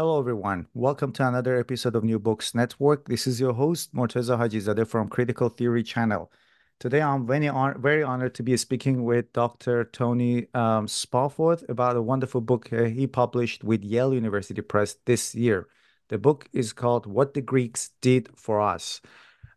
Hello, everyone. Welcome to another episode of New Books Network. This is your host, Morteza Hajizadeh from Critical Theory Channel. Today, I'm very, very honored to be speaking with Dr. Tony um, Spawforth about a wonderful book uh, he published with Yale University Press this year. The book is called What the Greeks Did for Us.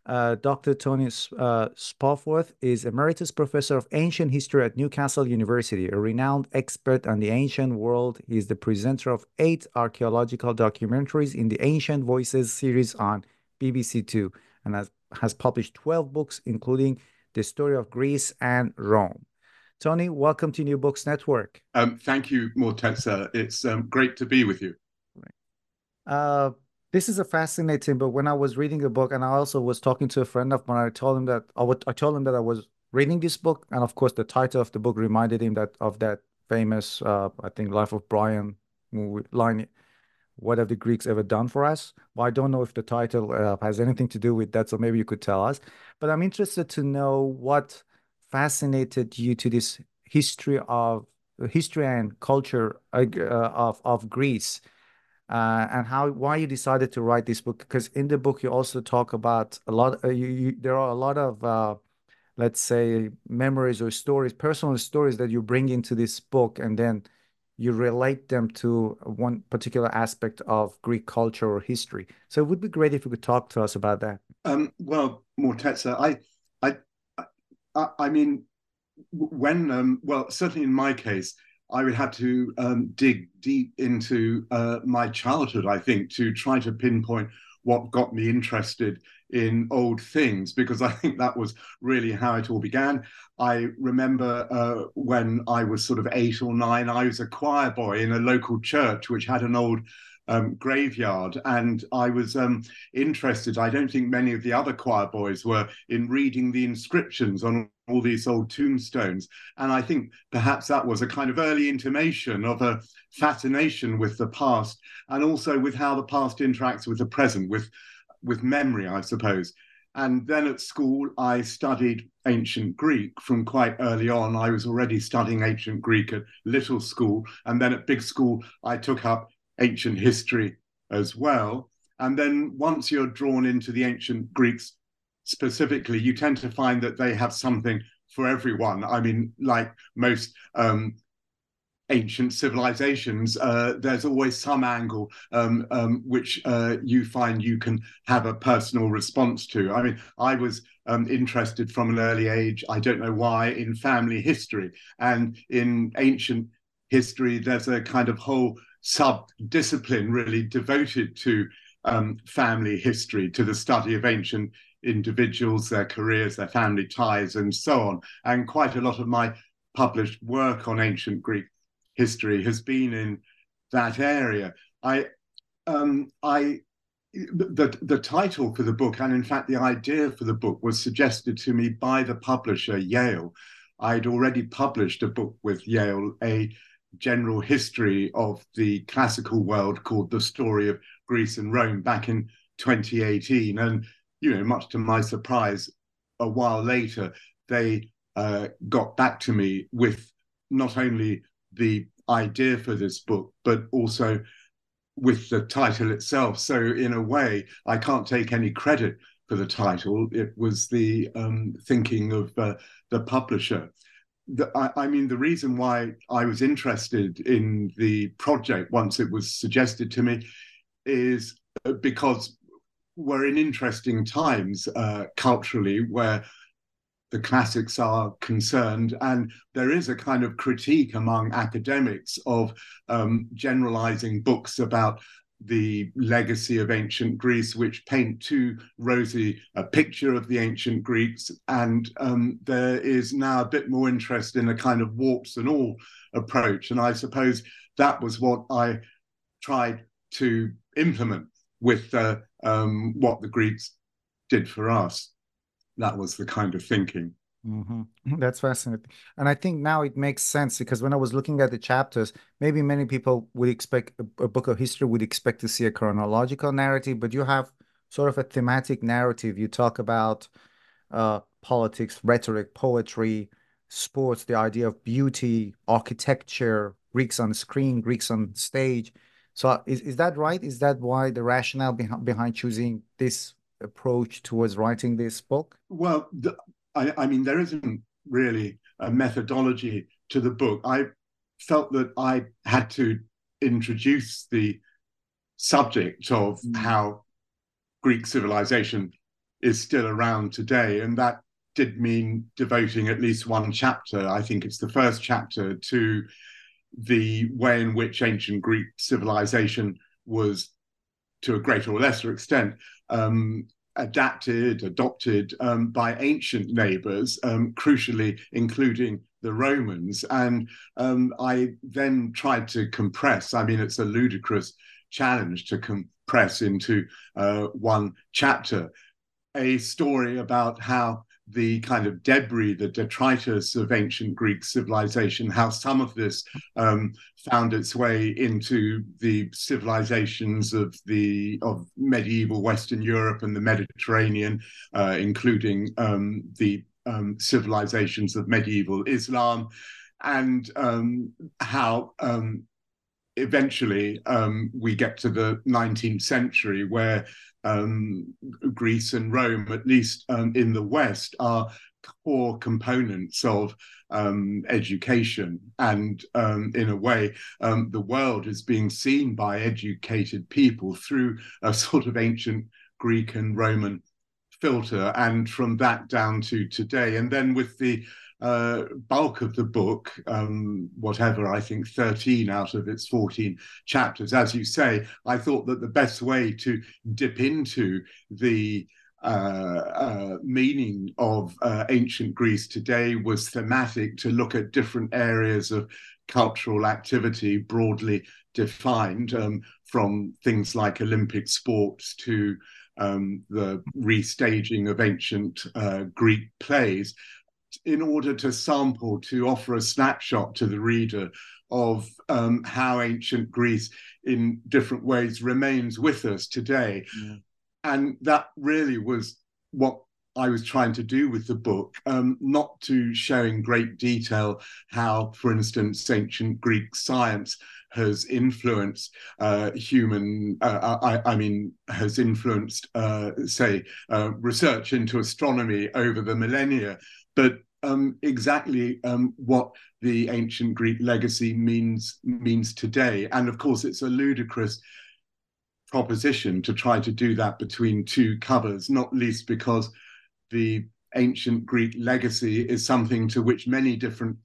Uh, Dr. Tony uh, Spawforth is Emeritus Professor of Ancient History at Newcastle University, a renowned expert on the ancient world. He is the presenter of eight archaeological documentaries in the Ancient Voices series on BBC Two and has, has published 12 books, including The Story of Greece and Rome. Tony, welcome to New Books Network. Um, thank you, Morteza. It's um, great to be with you. Uh, this is a fascinating book. When I was reading the book, and I also was talking to a friend of mine, I told him that I would, I told him that I was reading this book, and of course, the title of the book reminded him that of that famous, uh, I think, Life of Brian movie line. What have the Greeks ever done for us? Well, I don't know if the title uh, has anything to do with that, so maybe you could tell us. But I'm interested to know what fascinated you to this history of history and culture uh, of of Greece uh, and how why you decided to write this book because in the book you also talk about a lot uh, you, you, there are a lot of uh, let's say memories or stories personal stories that you bring into this book and then you relate them to one particular aspect of greek culture or history. So it would be great if you could talk to us about that. Um, well morteza i i i, I mean when um, well certainly in my case I would have to um, dig deep into uh, my childhood, I think, to try to pinpoint what got me interested in old things, because I think that was really how it all began. I remember uh, when I was sort of eight or nine, I was a choir boy in a local church which had an old um, graveyard. And I was um, interested, I don't think many of the other choir boys were, in reading the inscriptions on all these old tombstones. And I think perhaps that was a kind of early intimation of a fascination with the past and also with how the past interacts with the present, with, with memory, I suppose. And then at school, I studied ancient Greek from quite early on. I was already studying ancient Greek at little school. And then at big school, I took up ancient history as well. And then once you're drawn into the ancient Greeks specifically, you tend to find that they have something for everyone. I mean, like most um, ancient civilizations, uh, there's always some angle um, um, which uh, you find you can have a personal response to. I mean, I was um, interested from an early age, I don't know why, in family history. And in ancient history, there's a kind of whole sub discipline really devoted to um, family history, to the study of ancient individuals, their careers, their family ties, and so on. And quite a lot of my published work on ancient Greek history has been in that area. I, um, I, the the title for the book, and in fact the idea for the book, was suggested to me by the publisher Yale. I'd already published a book with Yale, a general history of the classical world called The Story of Greece and Rome back in 2018. And, you know, much to my surprise, a while later, they uh, got back to me with not only the idea for this book, but also with the title itself. So, in a way, I can't take any credit for the title. It was the um, thinking of uh, the publisher the, I, I, mean, the reason why I was interested in the project once it was suggested to me is uh, because we're in interesting times uh, culturally where the classics are concerned, and there is a kind of critique among academics of um, generalizing books about the legacy of ancient Greece, which paint too rosy a picture of the ancient Greeks. And um, there is now a bit more interest in a kind of warts and all approach. And I suppose that was what I tried to implement with uh, um, what the Greeks did for us. That was the kind of thinking. Mm-hmm. That's fascinating. And I think now it makes sense because when I was looking at the chapters, maybe many people would expect a, book of history would expect to see a chronological narrative, but you have sort of a thematic narrative. You talk about uh, politics, rhetoric, poetry, sports, the idea of beauty, architecture, Greeks on screen, Greeks on stage. So is, is that right? Is that why the rationale behind, behind choosing this approach towards writing this book? Well, the, I, I mean, there isn't really a methodology to the book. I felt that I had to introduce the subject of mm. how Greek civilization is still around today. And that did mean devoting at least one chapter. I think it's the first chapter to the way in which ancient Greek civilization was, to a greater or lesser extent, um, adapted, adopted um, by ancient neighbors, um, crucially including the Romans. And um, I then tried to compress, I mean, it's a ludicrous challenge to compress into uh, one chapter a story about how the kind of debris, the detritus of ancient Greek civilization, how some of this um, found its way into the civilizations of the of medieval Western Europe and the Mediterranean, uh, including um, the um, civilizations of medieval Islam, and um, how um, eventually um, we get to the 19th century where um, Greece and Rome, at least um, in the West, are core components of um, education. And um, in a way, um, the world is being seen by educated people through a sort of ancient Greek and Roman filter. And from that down to today. And then with the uh, bulk of the book, um, whatever, I think 13 out of its 14 chapters. As you say, I thought that the best way to dip into the uh, uh, meaning of uh, ancient Greece today was thematic to look at different areas of cultural activity broadly defined, um, from things like Olympic sports to um, the restaging of ancient uh, Greek plays in order to sample, to offer a snapshot to the reader of um, how ancient Greece, in different ways, remains with us today. Yeah. And that really was what I was trying to do with the book, um, not to show in great detail how, for instance, ancient Greek science has influenced uh, human, uh, I, I, mean, has influenced, uh, say, uh, research into astronomy over the millennia, but um, exactly um, what the ancient Greek legacy means means today. And of course, it's a ludicrous proposition to try to do that between two covers, not least because the ancient Greek legacy is something to which many different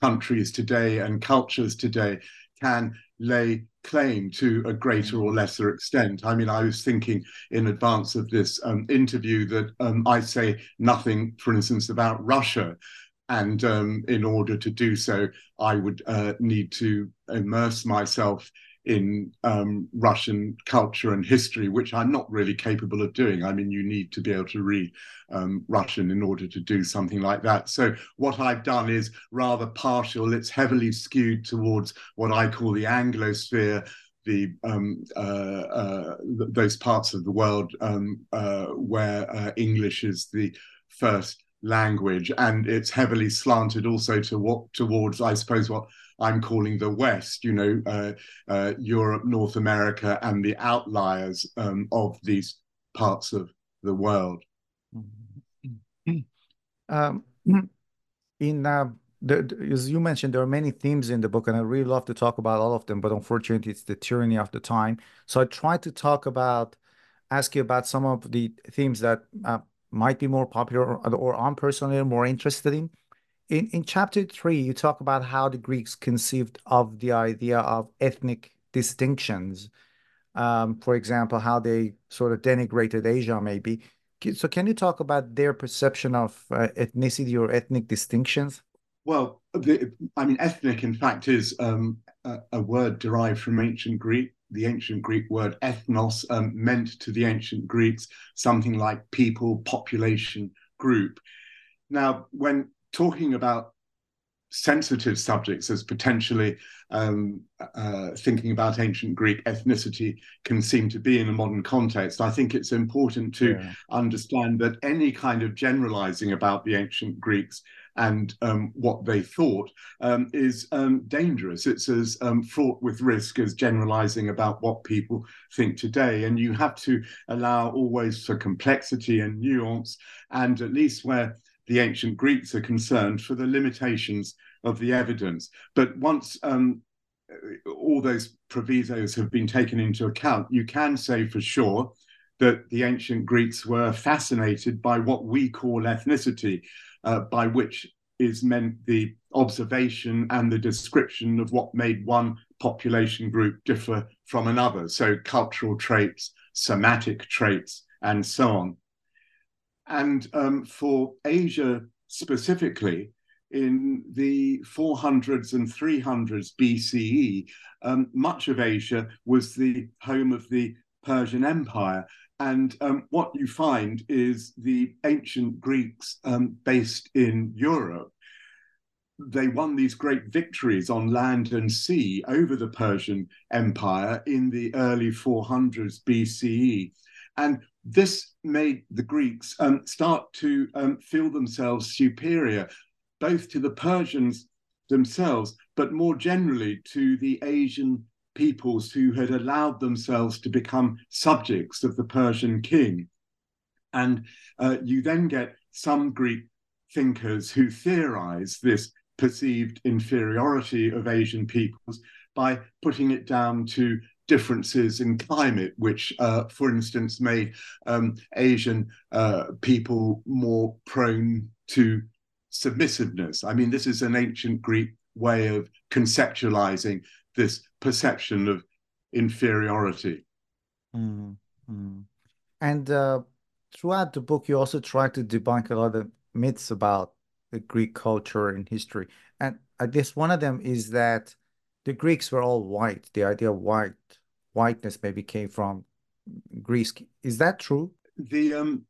countries today and cultures today can lay claim to a greater or lesser extent. I mean, I was thinking in advance of this um, interview that um, I say nothing, for instance, about Russia. And um, in order to do so, I would uh, need to immerse myself in um, Russian culture and history, which I'm not really capable of doing. I mean, you need to be able to read um, Russian in order to do something like that. So, what I've done is rather partial, it's heavily skewed towards what I call the Anglosphere. The um, uh, uh, th- those parts of the world um, uh, where uh, English is the first language, and it's heavily slanted also to what towards, I suppose, what I'm calling the West, you know, uh, uh, Europe, North America, and the outliers um, of these parts of the world. Um, in uh, the, as you mentioned, there are many themes in the book, and I really love to talk about all of them. But unfortunately, it's the tyranny of the time. So I tried to talk about, ask you about some of the themes that uh, might be more popular or, or I'm personally more interested in in, in chapter three, you talk about how the Greeks conceived of the idea of ethnic distinctions. Um, for example, how they sort of denigrated Asia, maybe. So, can you talk about their perception of uh, ethnicity or ethnic distinctions? Well, the, I mean, ethnic, in fact, is um, a, a, word derived from ancient Greek. The ancient Greek word ethnos um, meant to the ancient Greeks something like people, population, group. Now, when talking about sensitive subjects as potentially um, uh, thinking about ancient Greek ethnicity can seem to be in a modern context. I think it's important to yeah. understand that any kind of generalizing about the ancient Greeks and um, what they thought um, is um, dangerous. It's as um, fraught with risk as generalizing about what people think today. And you have to allow always for complexity and nuance, and at least where the ancient Greeks are concerned, for the limitations of the evidence. But once um, all those provisos have been taken into account, you can say for sure that the ancient Greeks were fascinated by what we call ethnicity, uh, by which is meant the observation and the description of what made one population group differ from another. So, cultural traits, somatic traits, and so on. And um, for Asia specifically, in the 400s and 300s BCE, um, much of Asia was the home of the Persian Empire. And um, what you find is the ancient Greeks um, based in Europe. They won these great victories on land and sea over the Persian Empire in the early 400s BCE. And this made the Greeks um, start to um, feel themselves superior, both to the Persians themselves, but more generally to the Asian peoples who had allowed themselves to become subjects of the Persian king. And uh, you then get some Greek thinkers who theorize this perceived inferiority of Asian peoples by putting it down to differences in climate, which, uh, for instance, made um, Asian uh, people more prone to submissiveness. I mean, this is an ancient Greek way of conceptualizing this perception of inferiority. Mm-hmm. And uh, throughout the book, you also try to debunk a lot of myths about the Greek culture and history. And I guess one of them is that the Greeks were all white. The idea of white whiteness maybe came from Greece. Is that true? The um,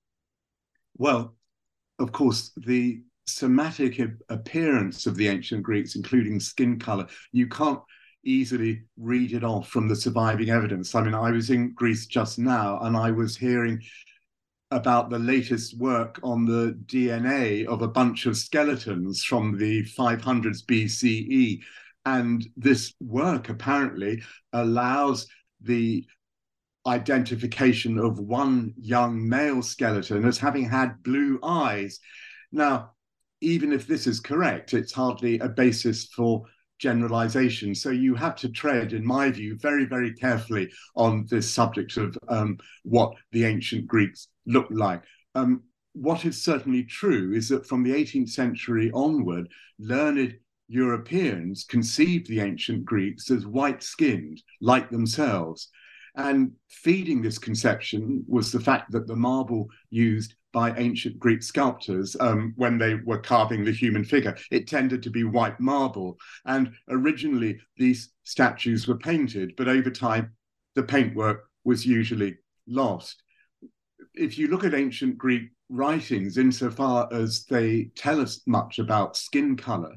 well, of course, the somatic appearance of the ancient Greeks, including skin color, you can't easily read it off from the surviving evidence. I mean, I was in Greece just now and I was hearing about the latest work on the DNA of a bunch of skeletons from the 500s BCE. And this work apparently allows the identification of one young male skeleton as having had blue eyes. Now, even if this is correct, it's hardly a basis for generalization. So you have to tread, in my view, very, very carefully on this subject of um, what the ancient Greeks looked like. Um, what is certainly true is that from the 18th century onward, learned Europeans conceived the ancient Greeks as white skinned, like themselves. And feeding this conception was the fact that the marble used by ancient Greek sculptors um, when they were carving the human figure. It tended to be white marble. And originally, these statues were painted, but over time, the paintwork was usually lost. If you look at ancient Greek writings, insofar as they tell us much about skin color,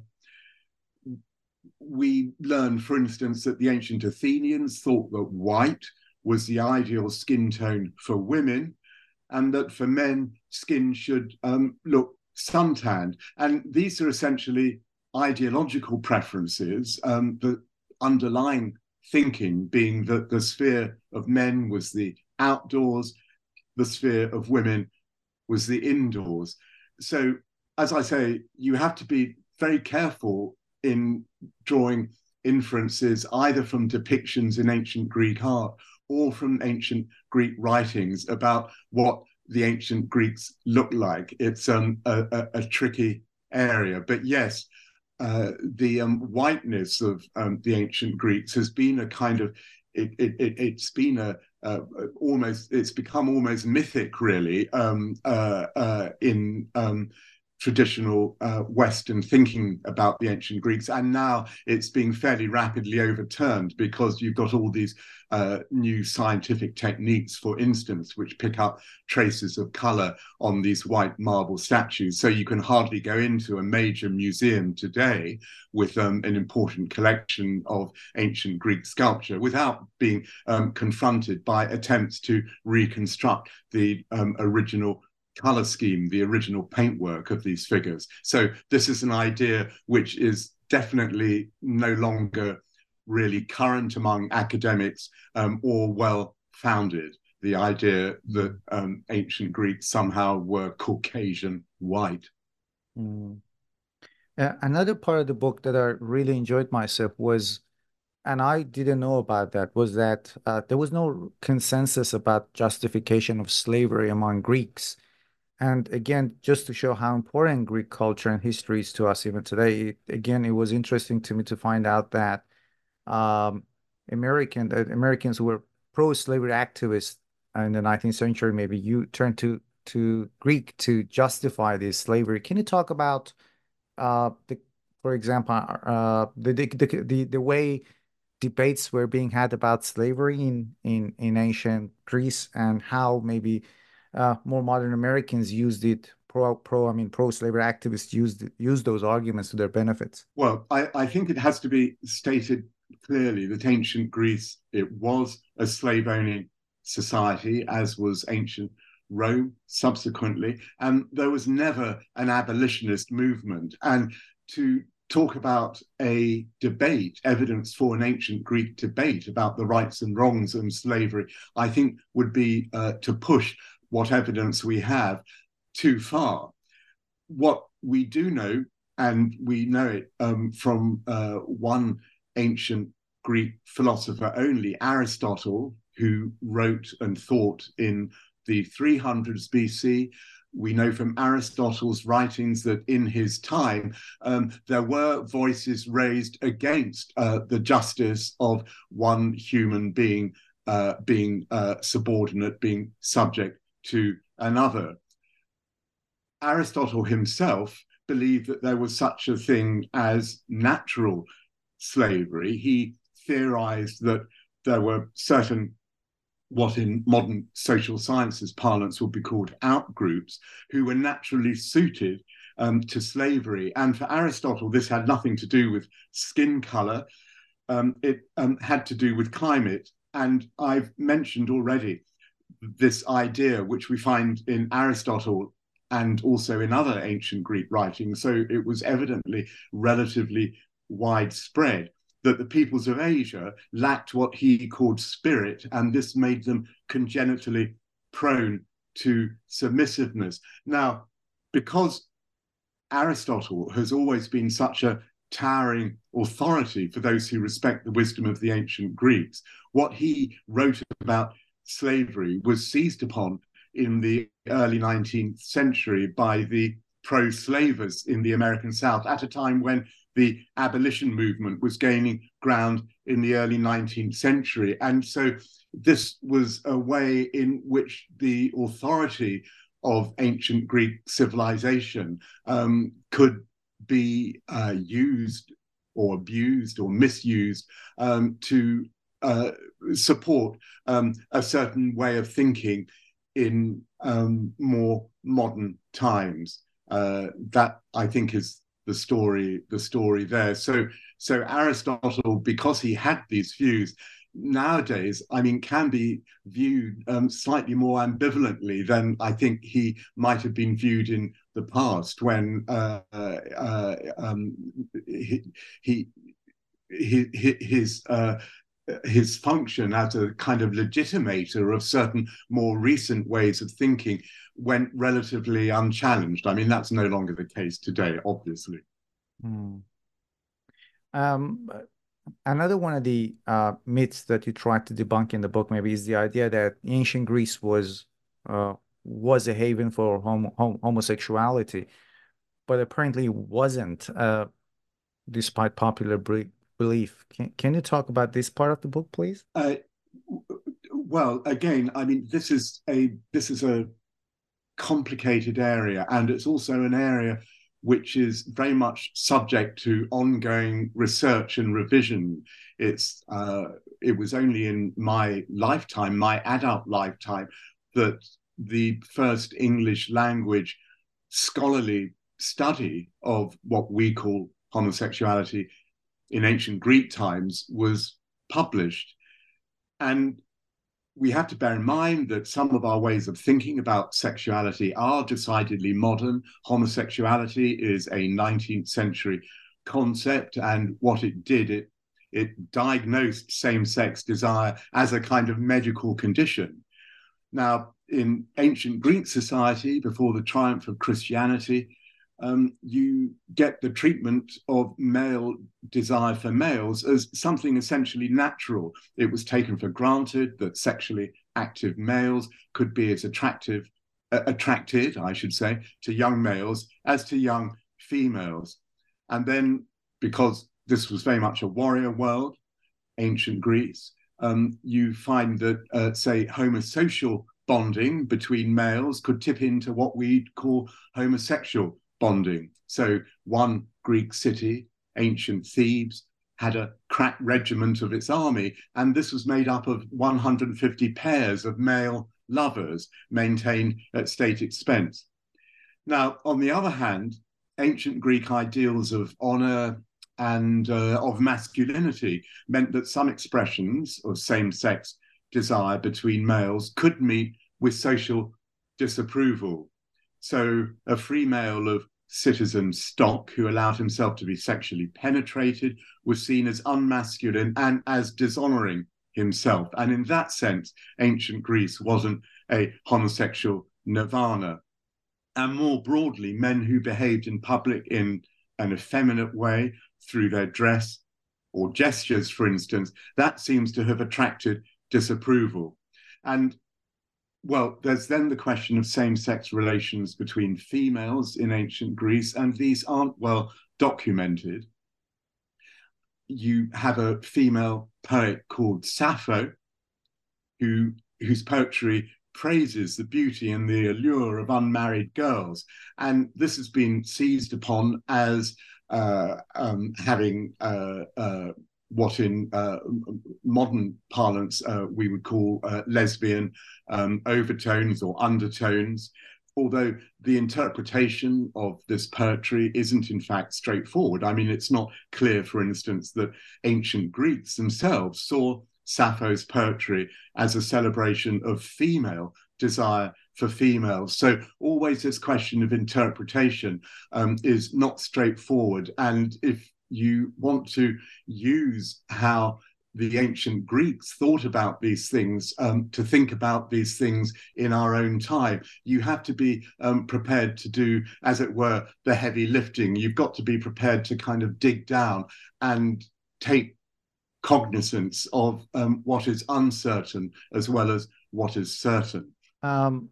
we learn, for instance, that the ancient Athenians thought that white was the ideal skin tone for women, and that for men, skin should um, look suntanned. And these are essentially ideological preferences, um, the underlying thinking being that the sphere of men was the outdoors, the sphere of women was the indoors. So, as I say, you have to be very careful in drawing inferences either from depictions in ancient Greek art or from ancient Greek writings about what the ancient Greeks looked like. It's um, a, a, a tricky area. But yes, uh, the um, whiteness of um, the ancient Greeks has been a kind of it, it, it has been a uh, almost it's become almost mythic really um, uh, uh, in um, traditional uh, Western thinking about the ancient Greeks, and now it's being fairly rapidly overturned because you've got all these uh, new scientific techniques, for instance, which pick up traces of color on these white marble statues. So you can hardly go into a major museum today with um, an important collection of ancient Greek sculpture without being um, confronted by attempts to reconstruct the um, original color scheme, the original paintwork of these figures. So this is an idea which is definitely no longer really current among academics um, or well founded. The idea that um, ancient Greeks somehow were Caucasian white. Mm. Uh, another part of the book that I really enjoyed myself was, and I didn't know about that, was that uh, there was no consensus about justification of slavery among Greeks. And again, just to show how important Greek culture and history is to us even today, again, it was interesting to me to find out that um, American Americans who were pro-slavery activists in the 19th century, maybe you turned to to Greek to justify this slavery. Can you talk about uh, the, for example, uh, the, the the the way debates were being had about slavery in in in ancient Greece and how maybe more modern Americans used it pro pro I mean pro slavery activists used used those arguments to their benefits. Well, I, I think it has to be stated clearly that ancient Greece it was a slave owning society, as was ancient Rome subsequently, and there was never an abolitionist movement. And to talk about a debate, evidence for an ancient Greek debate about the rights and wrongs of slavery, I think would be uh, to push what evidence we have too far. What we do know, and we know it um, from uh, one ancient Greek philosopher only, Aristotle, who wrote and thought in the 300s BC. We know from Aristotle's writings that in his time um, there were voices raised against uh, the justice of one human being uh, being uh, subordinate, being subject to another. Aristotle himself believed that there was such a thing as natural slavery. He theorized that there were certain what in modern social sciences parlance would be called outgroups who were naturally suited um, to slavery. And for Aristotle, this had nothing to do with skin color. Um, it um, had to do with climate. And I've mentioned already this idea, which we find in Aristotle and also in other ancient Greek writings. So it was evidently relatively widespread that the peoples of Asia lacked what he called spirit, and this made them congenitally prone to submissiveness. Now, because Aristotle has always been such a towering authority for those who respect the wisdom of the ancient Greeks, what he wrote about slavery was seized upon in the early 19th century by the pro slavers in the American South at a time when the abolition movement was gaining ground in the early 19th century. And so this was a way in which the authority of ancient Greek civilization um, could be uh, used or abused or misused um, to uh, support um, a certain way of thinking in um, more modern times. Uh, that I think is the story. The story there. So so Aristotle, because he had these views, nowadays, I mean, can be viewed um, slightly more ambivalently than I think he might have been viewed in the past when uh, uh, um, he, he, his uh, his function as a kind of legitimator of certain more recent ways of thinking went relatively unchallenged. I mean, that's no longer the case today, obviously. Hmm. Um, another one of the uh, myths that you tried to debunk in the book, maybe, is the idea that ancient Greece was uh, was a haven for hom homosexuality, but apparently wasn't, uh, despite popular belief. Can, can you talk about this part of the book, please? Uh, well, again, I mean, this is a this is a complicated area, and it's also an area which is very much subject to ongoing research and revision. It's uh, it was only in my lifetime, my adult lifetime, that the first English language scholarly study of what we call homosexuality in ancient Greek times was published. And we have to bear in mind that some of our ways of thinking about sexuality are decidedly modern. Homosexuality is a 19th century concept, and what it did, it it diagnosed same-sex desire as a kind of medical condition. Now, in ancient Greek society, before the triumph of Christianity, um, you get the treatment of male desire for males as something essentially natural. It was taken for granted that sexually active males could be as attractive, uh, attracted, I should say, to young males as to young females. And then, because this was very much a warrior world, ancient Greece, um, you find that, uh, say, homosocial bonding between males could tip into what we'd call homosexual bonding. So one Greek city, ancient Thebes, had a crack regiment of its army, and this was made up of 150 pairs of male lovers maintained at state expense. Now, on the other hand, ancient Greek ideals of honor and uh, of masculinity meant that some expressions of same sex desire between males could meet with social disapproval. So a free male of citizen stock who allowed himself to be sexually penetrated was seen as unmasculine and as dishonoring himself. And in that sense, ancient Greece wasn't a homosexual nirvana. And more broadly, men who behaved in public in an effeminate way through their dress or gestures, for instance, that seems to have attracted disapproval. And well, there's then the question of same sex relations between females in ancient Greece, and these aren't well documented. You have a female poet called Sappho, who, whose poetry praises the beauty and the allure of unmarried girls. And this has been seized upon as uh, um, having uh, uh, what in uh, modern parlance uh, we would call uh, lesbian um, overtones or undertones, although the interpretation of this poetry isn't in fact straightforward. I mean, it's not clear, for instance, that ancient Greeks themselves saw Sappho's poetry as a celebration of female desire for females. So always this question of interpretation um, is not straightforward. And if you want to use how the ancient Greeks thought about these things, um, to think about these things in our own time. You have to be um, prepared to do, as it were, the heavy lifting. You've got to be prepared to kind of dig down and take cognizance of um, what is uncertain as well as what is certain. Um,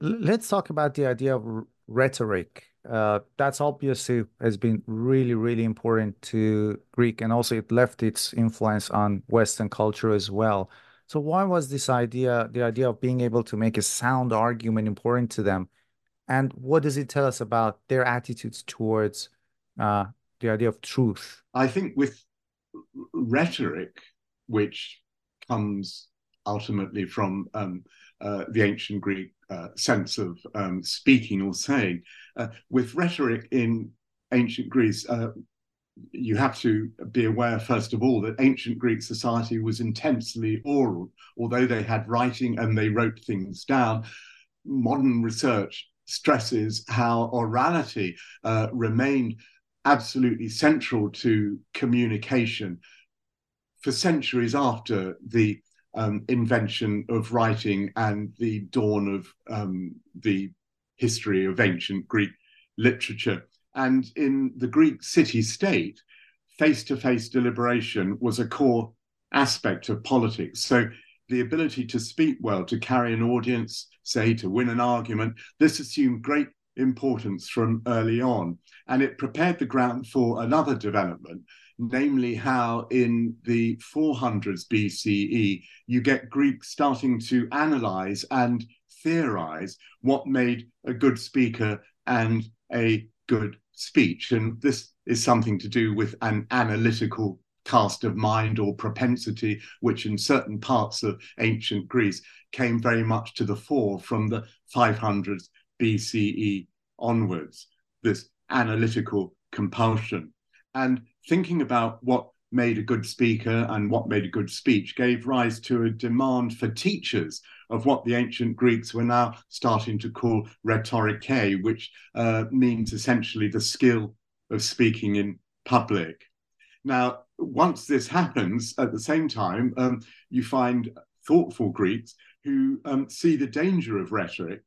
let's talk about the idea of rhetoric that's obviously has been really, really important to Greek, and also it left its influence on Western culture as well. So why was this idea, the idea of being able to make a sound argument, important to them? And what does it tell us about their attitudes towards uh, the idea of truth? I think with rhetoric, which comes ultimately from um, uh, the ancient Greek uh, sense of um, speaking or saying. Uh, with rhetoric in ancient Greece, uh, you have to be aware, first of all, that ancient Greek society was intensely oral. Although they had writing and they wrote things down, modern research stresses how orality uh, remained absolutely central to communication for centuries after the um, invention of writing and the dawn of um, the history of ancient Greek literature. And in the Greek city state, face to face deliberation was a core aspect of politics. So the ability to speak well, to carry an audience, say, to win an argument, this assumed great importance from early on. And it prepared the ground for another development, namely how in the 400s BCE you get Greeks starting to analyze and theorize what made a good speaker and a good speech. And this is something to do with an analytical cast of mind or propensity, which in certain parts of ancient Greece came very much to the fore from the 500s BCE onwards, this analytical compulsion. And thinking about what made a good speaker and what made a good speech gave rise to a demand for teachers of what the ancient Greeks were now starting to call rhetorikai, which uh, means essentially the skill of speaking in public. Now, once this happens, at the same time, um, you find thoughtful Greeks who um, see the danger of rhetoric.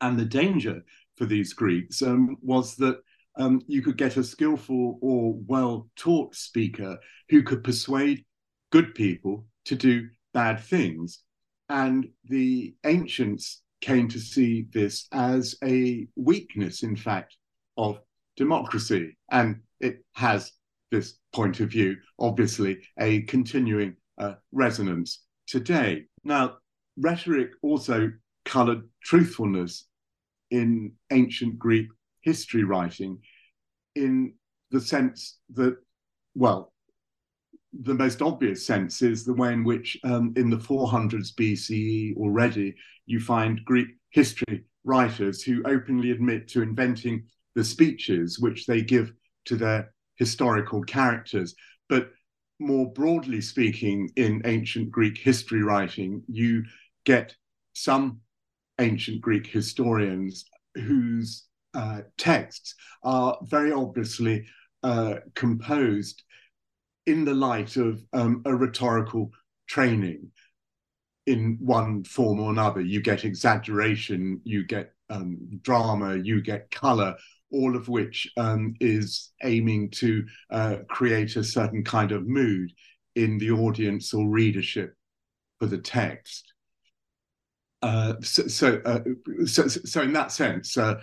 And the danger for these Greeks um, was that um, you could get a skillful or well taught speaker who could persuade good people to do bad things. And the ancients came to see this as a weakness, in fact, of democracy. And it has this point of view, obviously, a continuing uh, resonance today. Now, rhetoric also colored truthfulness in ancient Greek history writing in the sense that, well, the most obvious sense is the way in which, um, in the 400s BCE already, you find Greek history writers who openly admit to inventing the speeches which they give to their historical characters. But more broadly speaking, in ancient Greek history writing, you get some ancient Greek historians whose uh, texts are very obviously uh, composed in the light of um, a rhetorical training in one form or another. You get exaggeration, you get um, drama, you get color, all of which um, is aiming to uh, create a certain kind of mood in the audience or readership for the text. Uh, so, so, uh, so, so, in that sense, uh,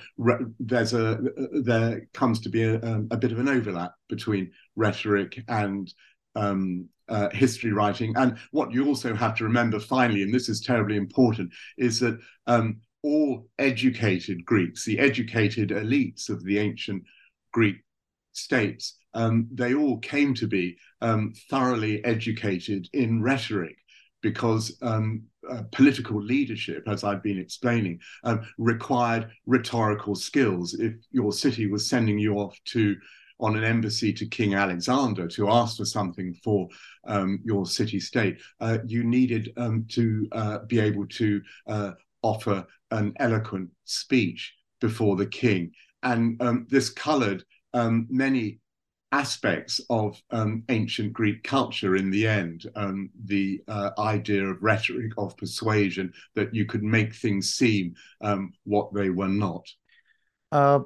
there's a there comes to be a, um, a, bit of an overlap between rhetoric and um, uh, history writing. And what you also have to remember, finally, and this is terribly important, is that um, all educated Greeks, the educated elites of the ancient Greek states, um, they all came to be um, thoroughly educated in rhetoric because um, uh, political leadership, as I've been explaining, um, required rhetorical skills. If your city was sending you off to on an embassy to King Alexander to ask for something for um, your city state, uh, you needed um, to uh, be able to uh, offer an eloquent speech before the king. And um, this colored um, many aspects of um, ancient Greek culture in the end. Um, the uh, idea of rhetoric, of persuasion, that you could make things seem um, what they were not. Uh,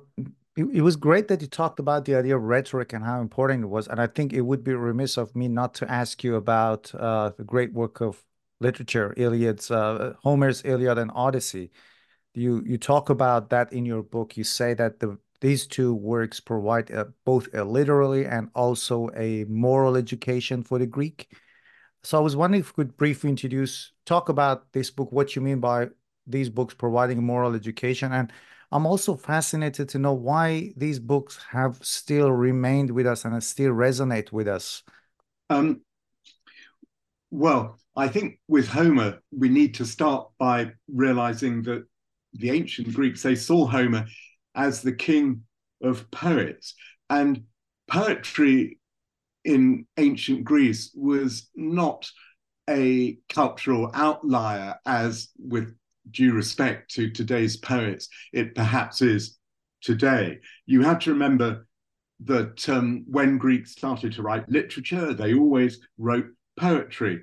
it, it, was great that you talked about the idea of rhetoric and how important it was. And I think it would be remiss of me not to ask you about uh, the great work of literature, Iliad's, uh, Homer's Iliad and Odyssey. You you talk about that in your book. You say that the these two works provide a, both a literary and also a moral education for the Greek. So I was wondering if you could briefly introduce, talk about this book, what you mean by these books providing moral education. And I'm also fascinated to know why these books have still remained with us and still resonate with us. Um, well, I think with Homer, we need to start by realizing that the ancient Greeks, they saw Homer as the king of poets. And poetry in ancient Greece was not a cultural outlier, as with due respect to today's poets, it perhaps is today. You have to remember that um, when Greeks started to write literature, they always wrote poetry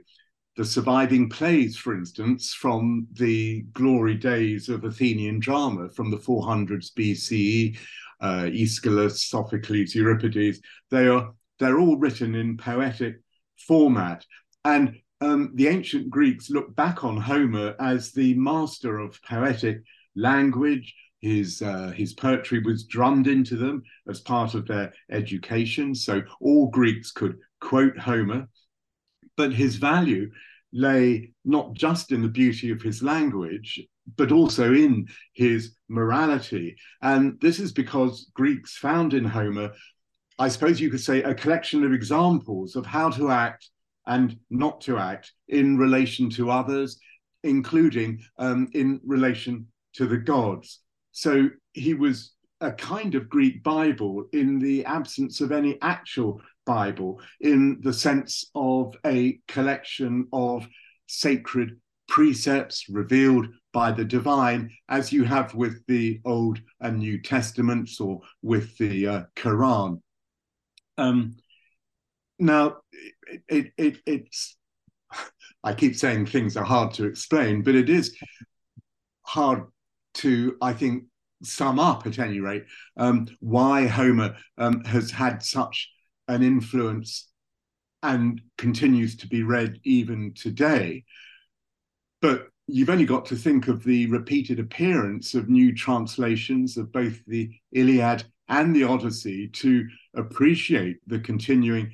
the surviving plays, for instance, from the glory days of Athenian drama from the 400s BCE, uh, Aeschylus, Sophocles, Euripides, they are they're all written in poetic format. And um, the ancient Greeks look back on Homer as the master of poetic language. His, uh, his poetry was drummed into them as part of their education. So all Greeks could quote Homer but his value lay not just in the beauty of his language, but also in his morality. And this is because Greeks found in Homer, I suppose you could say, a collection of examples of how to act and not to act in relation to others, including um, in relation to the gods. So he was a kind of Greek Bible in the absence of any actual Bible, in the sense of a collection of sacred precepts revealed by the divine, as you have with the Old and New Testaments or with the uh, Quran. Um, now, it, it, it, it's, I keep saying things are hard to explain, but it is hard to, I think, sum up at any rate um, why Homer um, has had such an influence and continues to be read even today. But you've only got to think of the repeated appearance of new translations of both the Iliad and the Odyssey to appreciate the continuing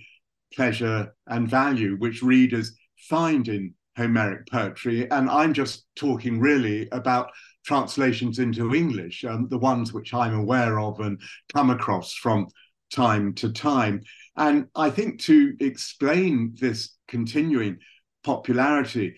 pleasure and value which readers find in Homeric poetry. And I'm just talking really about translations into English, um, the ones which I'm aware of and come across from time to time. And I think to explain this continuing popularity,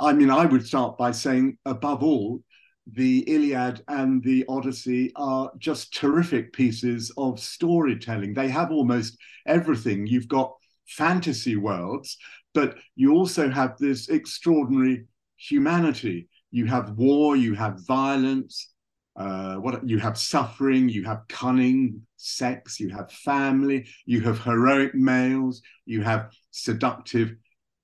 I mean, I would start by saying, above all, the Iliad and the Odyssey are just terrific pieces of storytelling. They have almost everything. You've got fantasy worlds, but you also have this extraordinary humanity. You have war, you have violence, uh, what you have suffering, you have cunning, sex, you have family, you have heroic males, you have seductive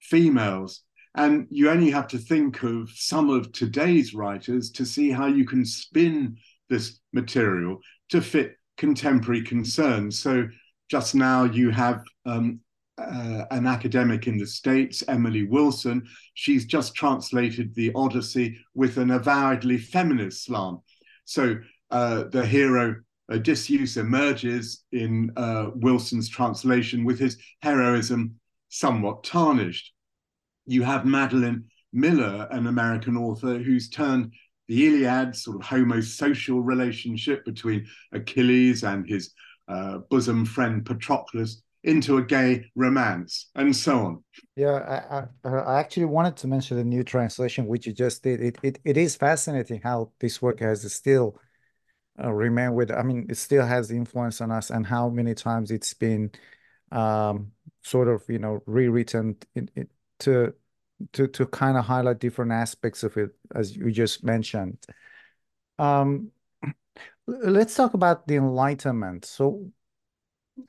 females. And you only have to think of some of today's writers to see how you can spin this material to fit contemporary concerns. So just now you have um, uh, an academic in the States, Emily Wilson. She's just translated the Odyssey with an avowedly feminist slant. So uh, the hero Odysseus emerges in uh, Wilson's translation with his heroism somewhat tarnished. You have Madeline Miller, an American author who's turned the Iliad, sort of homosocial relationship between Achilles and his uh, bosom friend Patroclus, into a gay romance and so on. Yeah, I, I, I, actually wanted to mention the new translation, which you just did. It it, it is fascinating how this work has still uh, remained with. I mean, it still has influence on us, and how many times it's been um, sort of you know rewritten in, in, to to to kind of highlight different aspects of it, as you just mentioned. Um, let's talk about the Enlightenment. So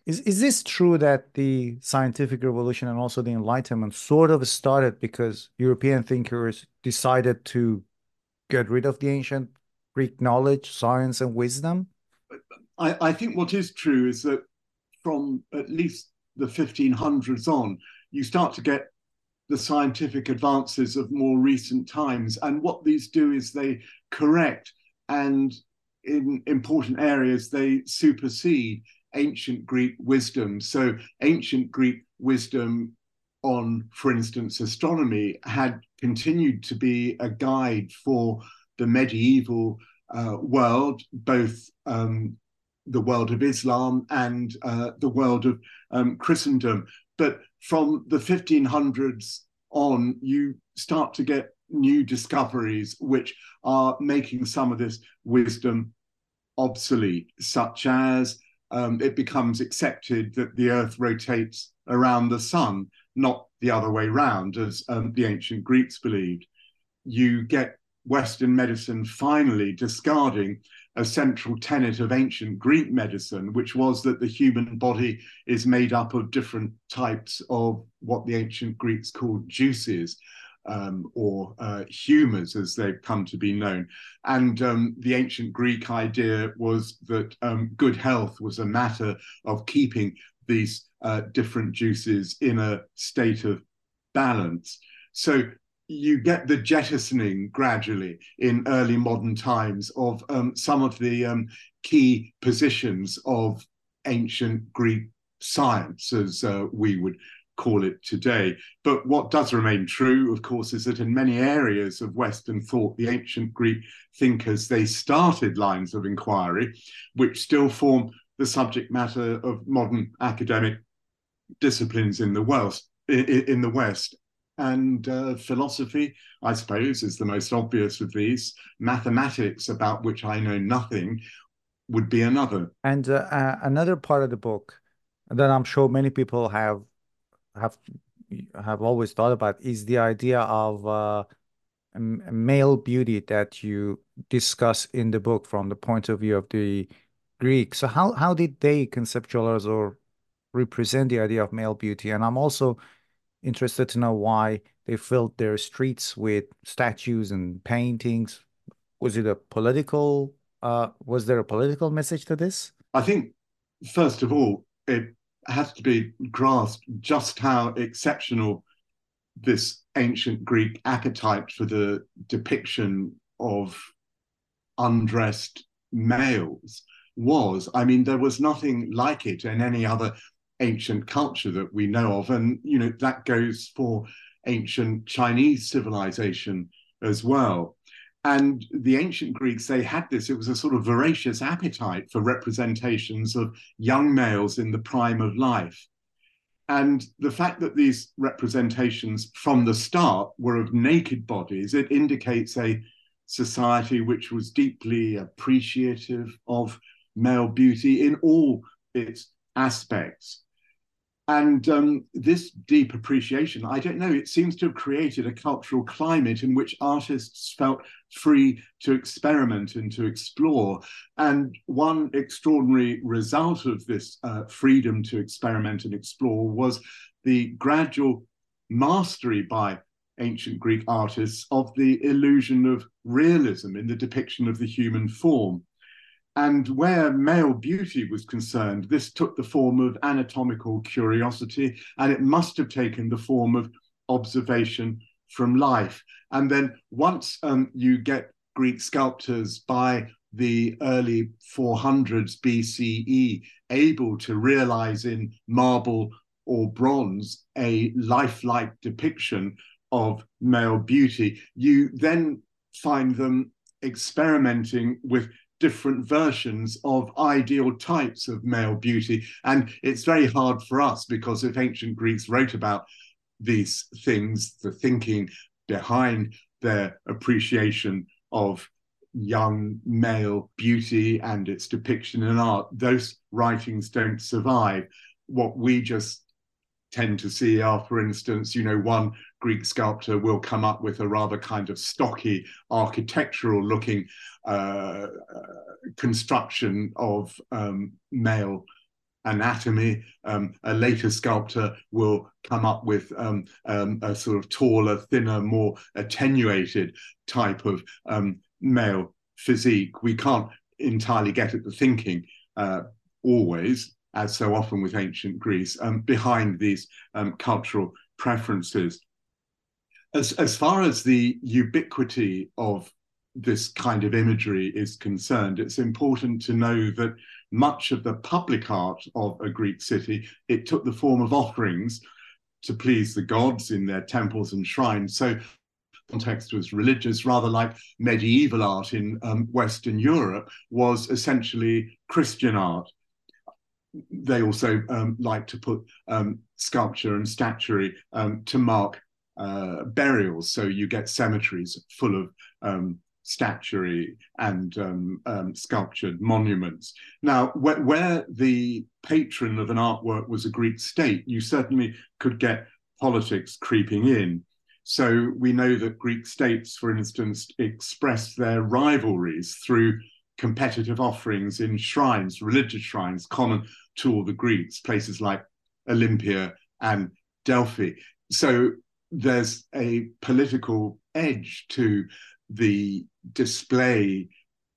is, is this true that the scientific revolution and also the Enlightenment sort of started because European thinkers decided to get rid of the ancient Greek knowledge, science, and wisdom? I, I think what is true is that from at least the 1500s on, you start to get the scientific advances of more recent times. And what these do is they correct and in important areas they supersede ancient Greek wisdom. So, ancient Greek wisdom on, for instance, astronomy had continued to be a guide for the medieval uh, world, both um, the world of Islam and uh, the world of um, Christendom. But from the 1500s on, you start to get new discoveries which are making some of this wisdom obsolete, such as um, it becomes accepted that the Earth rotates around the sun, not the other way round, as um, the ancient Greeks believed. You get Western medicine finally discarding a central tenet of ancient Greek medicine, which was that the human body is made up of different types of what the ancient Greeks called juices um, or uh, humors as they've come to be known. And um, the ancient Greek idea was that um, good health was a matter of keeping these uh, different juices in a state of balance. So you get the jettisoning gradually in early modern times of um, some of the um, key positions of ancient Greek science, as uh, we would call it today. But what does remain true, of course, is that in many areas of Western thought, the ancient Greek thinkers they started lines of inquiry, which still form the subject matter of modern academic disciplines in the West. In the West, and uh, philosophy, I suppose, is the most obvious of these. Mathematics, about which I know nothing, would be another. And uh, uh, another part of the book that I'm sure many people have have have always thought about is the idea of uh, male beauty that you discuss in the book from the point of view of the Greek. So how how did they conceptualize or represent the idea of male beauty? And I'm also interested to know why they filled their streets with statues and paintings. Was it a political? Uh, was there a political message to this? I think, first of all, it has to be grasped just how exceptional this ancient Greek appetite for the depiction of undressed males was. I mean, there was nothing like it in any other ancient culture that we know of. And, you know, that goes for ancient Chinese civilization as well. And the ancient Greeks, they had this, it was a sort of voracious appetite for representations of young males in the prime of life. And the fact that these representations from the start were of naked bodies, it indicates a society which was deeply appreciative of male beauty in all its aspects. And um, this deep appreciation, I don't know, it seems to have created a cultural climate in which artists felt free to experiment and to explore. And one extraordinary result of this uh, freedom to experiment and explore was the gradual mastery by ancient Greek artists of the illusion of realism in the depiction of the human form. And where male beauty was concerned, this took the form of anatomical curiosity, and it must have taken the form of observation from life. And then once um, you get Greek sculptors by the early 400s BCE able to realize in marble or bronze a lifelike depiction of male beauty, you then find them experimenting with different versions of ideal types of male beauty. And it's very hard for us because if ancient Greeks wrote about these things, the thinking behind their appreciation of young male beauty and its depiction in art, those writings don't survive. What we just tend to see are, for instance, you know, one Greek sculptor will come up with a rather kind of stocky architectural looking uh, construction of um, male anatomy. Um, a later sculptor will come up with um, um, a sort of taller, thinner, more attenuated type of um, male physique. We can't entirely get at the thinking uh, always, as so often with ancient Greece, um, behind these cultural preferences. As, as far as the ubiquity of this kind of imagery is concerned, it's important to know that much of the public art of a Greek city, it took the form of offerings to please the gods in their temples and shrines. So context was religious, rather like medieval art in um, Western Europe was essentially Christian art. They also um, like to put um, sculpture and statuary um, to mark uh, burials. So you get cemeteries full of um, statuary and um, um, sculptured monuments. Now, wh- where the patron of an artwork was a Greek state, you certainly could get politics creeping in. So we know that Greek states, for instance, expressed their rivalries through competitive offerings in shrines, religious shrines, common to all the Greeks, places like Olympia and Delphi. So there's a political edge to the display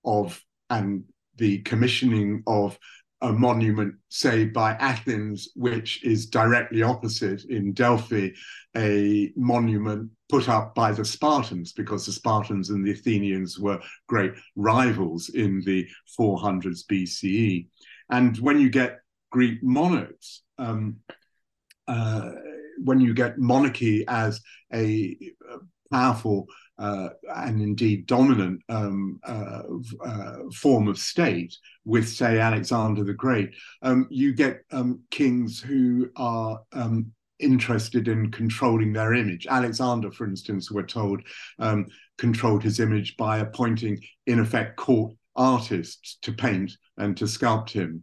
of and the commissioning of a monument, say by Athens, which is directly opposite in Delphi, a monument put up by the Spartans, because the Spartans and the Athenians were great rivals in the 400s BCE. And when you get Greek monarchs, um, uh, when you get monarchy as a powerful uh, and indeed dominant um, uh, uh, form of state with, say, Alexander the Great, um, you get um, kings who are um, interested in controlling their image. Alexander, for instance, we're told, um, controlled his image by appointing, in effect, court artists to paint and to sculpt him.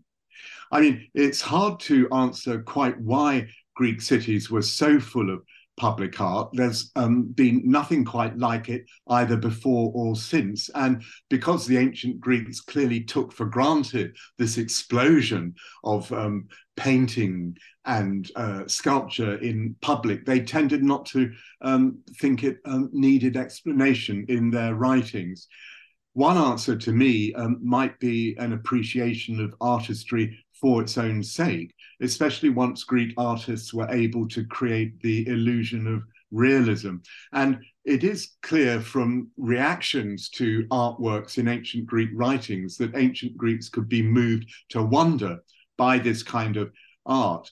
I mean, it's hard to answer quite why Greek cities were so full of public art. There's um, been nothing quite like it either before or since. And because the ancient Greeks clearly took for granted this explosion of um, painting and uh, sculpture in public, they tended not to um, think it um, needed explanation in their writings. One answer to me um, might be an appreciation of artistry for its own sake, especially once Greek artists were able to create the illusion of realism. And it is clear from reactions to artworks in ancient Greek writings that ancient Greeks could be moved to wonder by this kind of art.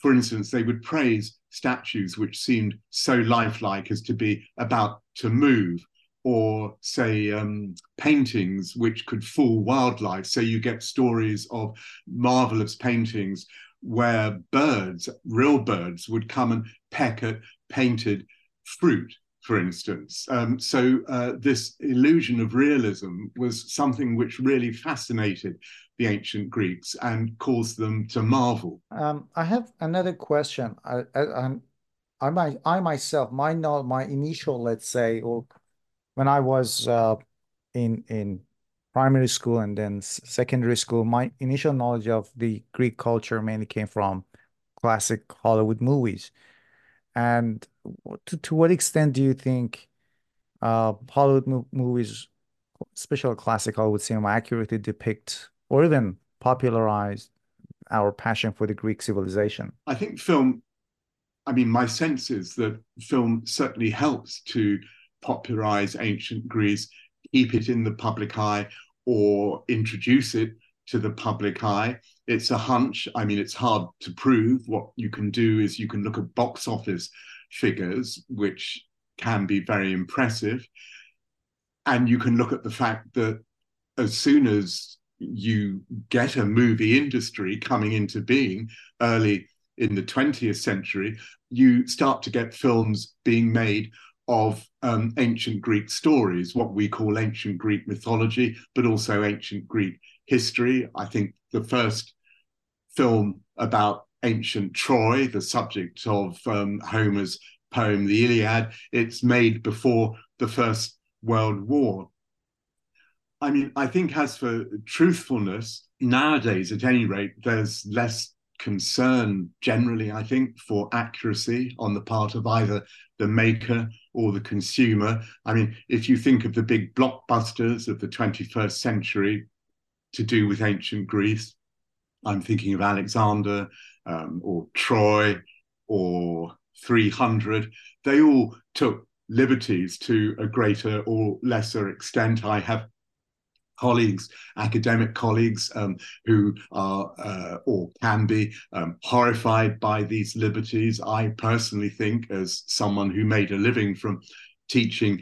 For instance, they would praise statues which seemed so lifelike as to be about to move or say um, paintings which could fool wildlife. So you get stories of marvelous paintings where birds, real birds, would come and peck at painted fruit, for instance. Um, so uh, this illusion of realism was something which really fascinated the ancient Greeks and caused them to marvel. Um, I have another question. I, I, I, I myself, my my initial, let's say, or when I was uh, in in primary school and then secondary school, my initial knowledge of the Greek culture mainly came from classic Hollywood movies. And to, to what extent do you think uh, Hollywood mo movies, especially classic Hollywood cinema, accurately depict or even popularize our passion for the Greek civilization? I think film, I mean, my sense is that film certainly helps to popularize ancient Greece, keep it in the public eye, or introduce it to the public eye. It's a hunch. I mean, it's hard to prove. What you can do is you can look at box office figures, which can be very impressive. And you can look at the fact that as soon as you get a movie industry coming into being early in the 20th century, you start to get films being made of um, ancient Greek stories, what we call ancient Greek mythology, but also ancient Greek history. I think the first film about ancient Troy, the subject of um, Homer's poem, the Iliad, it's made before the First World War. I mean, I think as for truthfulness, nowadays, at any rate, there's less concern generally, I think, for accuracy on the part of either the maker or the consumer. I mean, if you think of the big blockbusters of the 21st century to do with ancient Greece, I'm thinking of Alexander um, or Troy or 300. They all took liberties to a greater or lesser extent. I have colleagues, academic colleagues um, who are uh, or can be um, horrified by these liberties. I personally think, as someone who made a living from teaching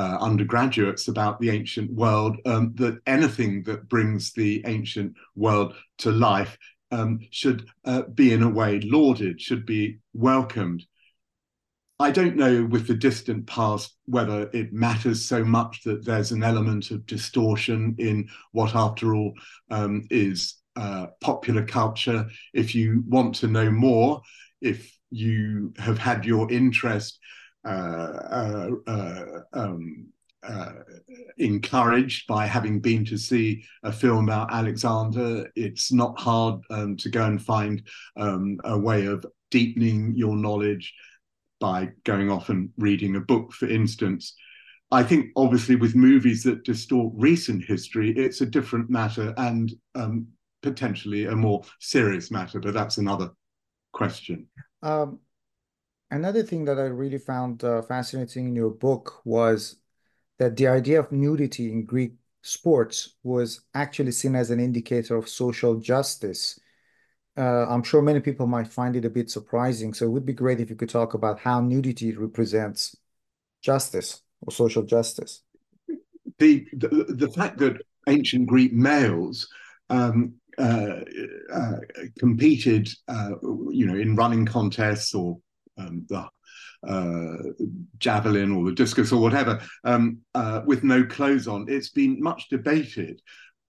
uh, undergraduates about the ancient world, um, that anything that brings the ancient world to life um, should uh, be, in a way, lauded, should be welcomed. I don't know with the distant past whether it matters so much that there's an element of distortion in what, after all, um, is uh, popular culture. If you want to know more, if you have had your interest uh, uh, uh um, uh, encouraged by having been to see a film about Alexander, it's not hard um, to go and find um, a way of deepening your knowledge by going off and reading a book, for instance. I think obviously with movies that distort recent history, it's a different matter and um, potentially a more serious matter, but that's another question. Um, another thing that I really found uh, fascinating in your book was that the idea of nudity in Greek sports was actually seen as an indicator of social justice I'm sure many people might find it a bit surprising. So it would be great if you could talk about how nudity represents justice or social justice. The the, the fact that ancient Greek males um, uh, uh, competed, uh, you know, in running contests or um, the uh, javelin or the discus or whatever, um, uh, with no clothes on. It's been much debated,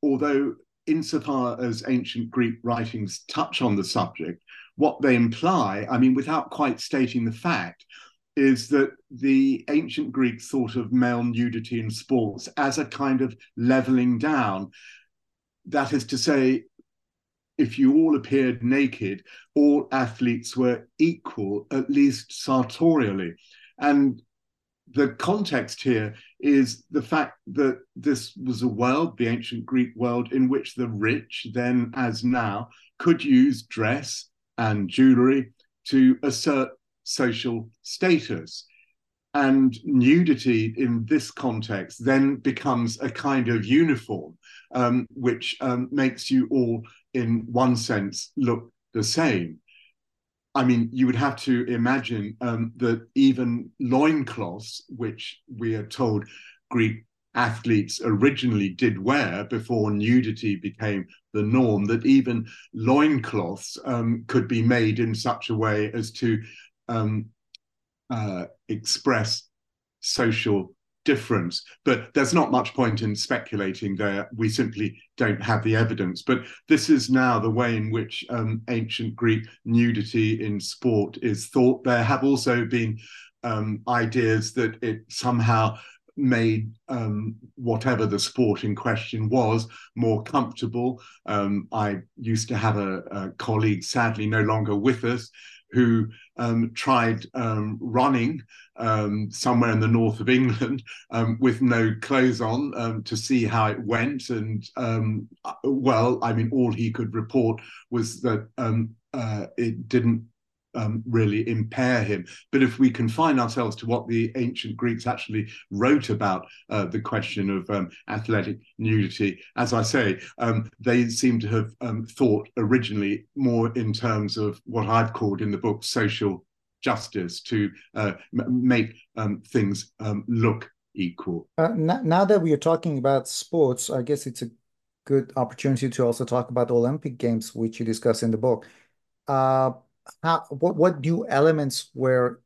although insofar as ancient Greek writings touch on the subject, what they imply, I mean, without quite stating the fact, is that the ancient Greeks thought of male nudity in sports as a kind of leveling down. That is to say, if you all appeared naked, all athletes were equal, at least sartorially. And the context here is the fact that this was a world, the ancient Greek world, in which the rich, then as now, could use dress and jewelry to assert social status. And nudity in this context then becomes a kind of uniform, um, which um, makes you all, in one sense, look the same. I mean, you would have to imagine um, that even loincloths, which we are told Greek athletes originally did wear before nudity became the norm, that even loincloths um, could be made in such a way as to um, uh, express social difference. But there's not much point in speculating there. We simply don't have the evidence. But this is now the way in which um, ancient Greek nudity in sport is thought. There have also been um, ideas that it somehow made um, whatever the sport in question was more comfortable. Um, I used to have a, a, colleague, sadly no longer with us, who um, tried um, running um, somewhere in the north of England um, with no clothes on um, to see how it went. And um, uh, well, I mean, all he could report was that uh, it didn't um, really impair him. But if we confine ourselves to what the ancient Greeks actually wrote about uh, the question of um, athletic nudity, as I say, um, they seem to have um, thought originally more in terms of what I've called in the book social justice to uh, make um, things um, look equal. Uh, now that we are talking about sports, I guess it's a good opportunity to also talk about the Olympic Games, which you discuss in the book. How what what new elements were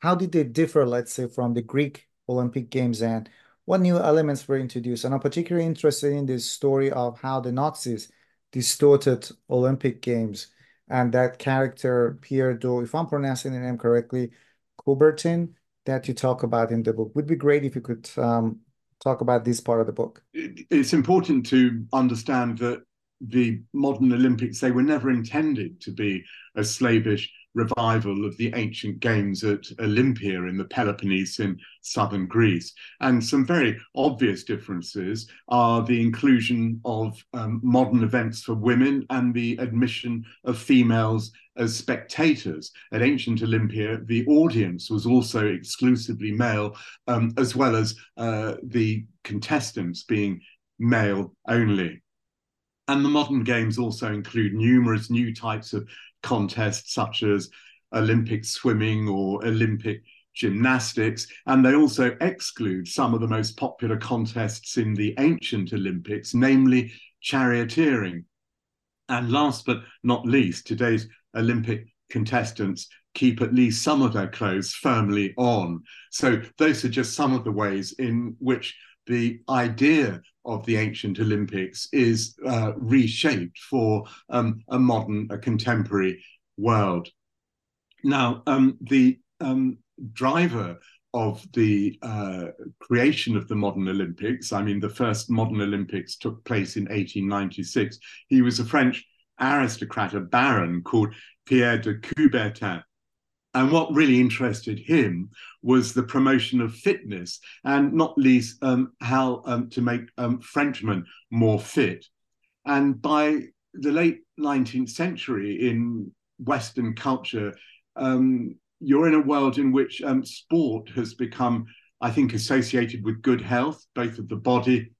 how did they differ let's say from the greek olympic games and what new elements were introduced? And i'm particularly interested in this story of how the nazis distorted olympic games and that character pierre do if i'm pronouncing the name correctly coubertin that you talk about in the book. Would be great if you could um, talk about this part of the book. It's important to understand that the modern Olympics, they were never intended to be a slavish revival of the ancient games at Olympia in the Peloponnese in southern Greece. And some very obvious differences are the inclusion of um, modern events for women and the admission of females as spectators. At ancient Olympia, the audience was also exclusively male, um, as well as uh, the contestants being male only. And the modern games also include numerous new types of contests, such as Olympic swimming or Olympic gymnastics. And they also exclude some of the most popular contests in the ancient Olympics, namely charioteering. And last but not least, today's Olympic contestants keep at least some of their clothes firmly on. So, those are just some of the ways in which the idea of the ancient Olympics is uh, reshaped for um, a modern, a contemporary world. Now, um, the um, driver of the uh, creation of the modern Olympics, I mean, the first modern Olympics took place in 1896. He was a French aristocrat, a baron called Pierre de Coubertin. And what really interested him was the promotion of fitness, and not least um, how um, to make um, Frenchmen more fit. And by the late 19th century in Western culture, um, you're in a world in which um, sport has become, I think, associated with good health, both of the body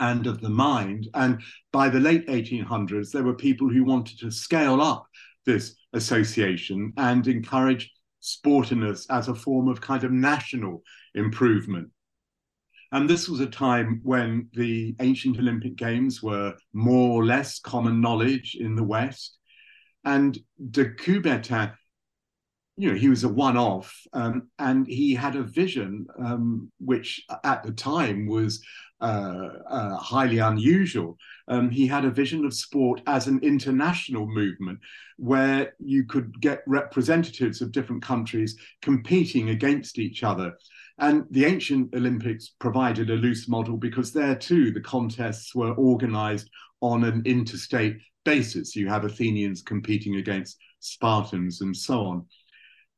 and of the mind. And by the late 1800s, there were people who wanted to scale up this association and encourage sportiness as a form of kind of national improvement. And this was a time when the ancient Olympic Games were more or less common knowledge in the West. And de Coubertin you know, he was a one-off, um, and he had a vision um, which, at the time, was uh, uh, highly unusual. Um, he had a vision of sport as an international movement, where you could get representatives of different countries competing against each other. And the ancient Olympics provided a loose model because there too the contests were organized on an interstate basis. You have Athenians competing against Spartans and so on.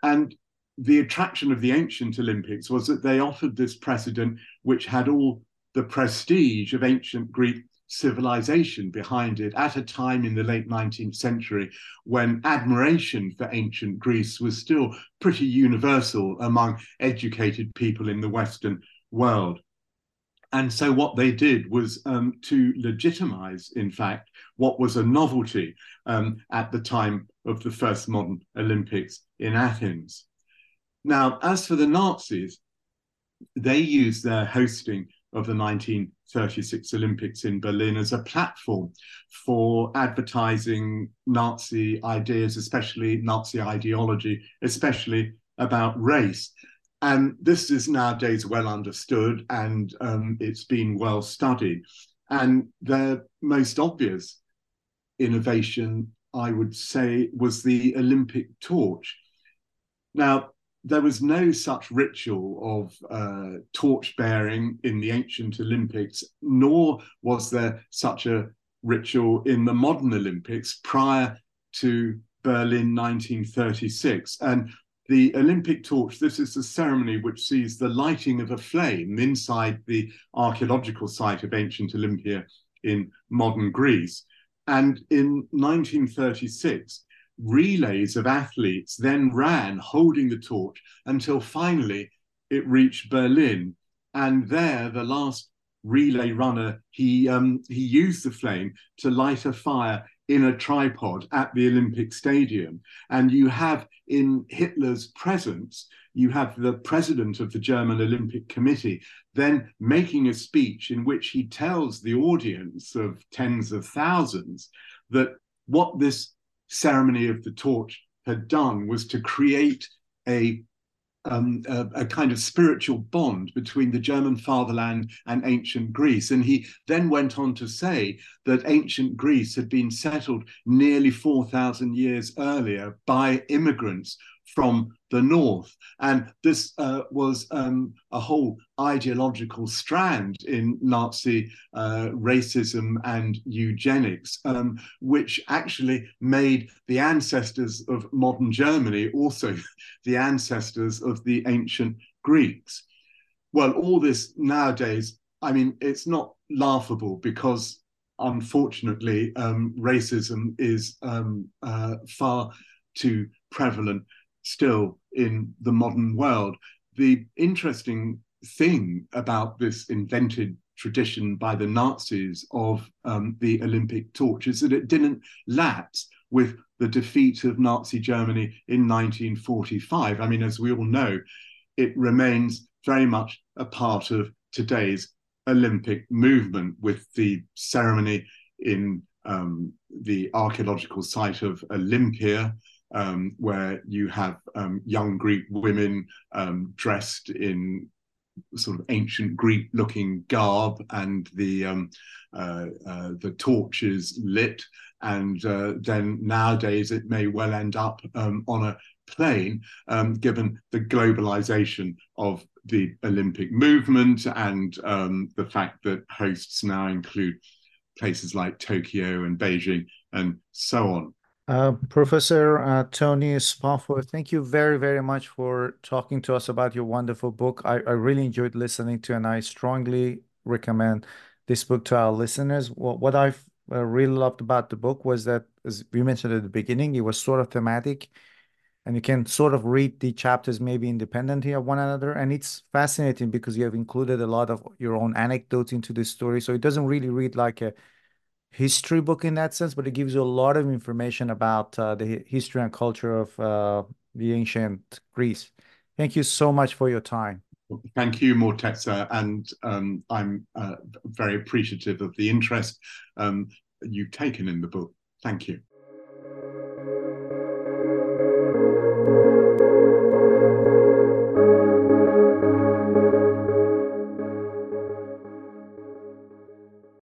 And the attraction of the ancient Olympics was that they offered this precedent which had all the prestige of ancient Greek civilization behind it at a time in the late 19th century when admiration for ancient Greece was still pretty universal among educated people in the Western world. And so, what they did was um, to legitimize, in fact, what was a novelty um, at the time of the first modern Olympics in Athens. Now, as for the Nazis, they used their hosting of the 1936 Olympics in Berlin as a platform for advertising Nazi ideas, especially Nazi ideology, especially about race. And this is nowadays well understood and um, it's been well studied. And the most obvious innovation, I would say, was the Olympic torch. Now, there was no such ritual of uh, torch bearing in the ancient Olympics, nor was there such a ritual in the modern Olympics prior to Berlin 1936. And the Olympic torch, this is the ceremony which sees the lighting of a flame inside the archaeological site of ancient Olympia in modern Greece. And in 1936, relays of athletes then ran holding the torch until finally it reached Berlin. And there, the last relay runner, he, um, he used the flame to light a fire in a tripod at the Olympic Stadium. And you have in Hitler's presence, you have the president of the German Olympic Committee then making a speech in which he tells the audience of tens of thousands that what this ceremony of the torch had done was to create a um, a, a, kind of spiritual bond between the German fatherland and ancient Greece. And he then went on to say that ancient Greece had been settled nearly 4,000 years earlier by immigrants from the north. And this uh, was um, a whole ideological strand in Nazi uh, racism and eugenics, um, which actually made the ancestors of modern Germany also the ancestors of the ancient Greeks. Well, all this nowadays, I mean, it's not laughable because unfortunately, um, racism is um, uh, far too prevalent still in the modern world. The interesting thing about this invented tradition by the Nazis of um, the Olympic torch is that it didn't lapse with the defeat of Nazi Germany in 1945. I mean, as we all know, it remains very much a part of today's Olympic movement with the ceremony in um, the archaeological site of Olympia, um, where you have um, young Greek women um, dressed in sort of ancient Greek looking garb and the um, uh, uh, the torches lit and uh, then nowadays it may well end up um, on a plane um, given the globalization of the Olympic movement and um, the fact that hosts now include places like Tokyo and Beijing and so on. Uh, Professor uh, Tony Spawforth, thank you very, very much for talking to us about your wonderful book. I, I really enjoyed listening to, and I strongly recommend this book to our listeners. What, what I uh, really loved about the book was that, as we mentioned at the beginning, it was sort of thematic, and you can sort of read the chapters maybe independently of one another. And it's fascinating because you have included a lot of your own anecdotes into the story. So it doesn't really read like a history book in that sense, but it gives you a lot of information about uh, the history and culture of uh, the ancient Greece. Thank you so much for your time. Thank you, Morteza, and um, I'm uh, very appreciative of the interest um, you've taken in the book. Thank you.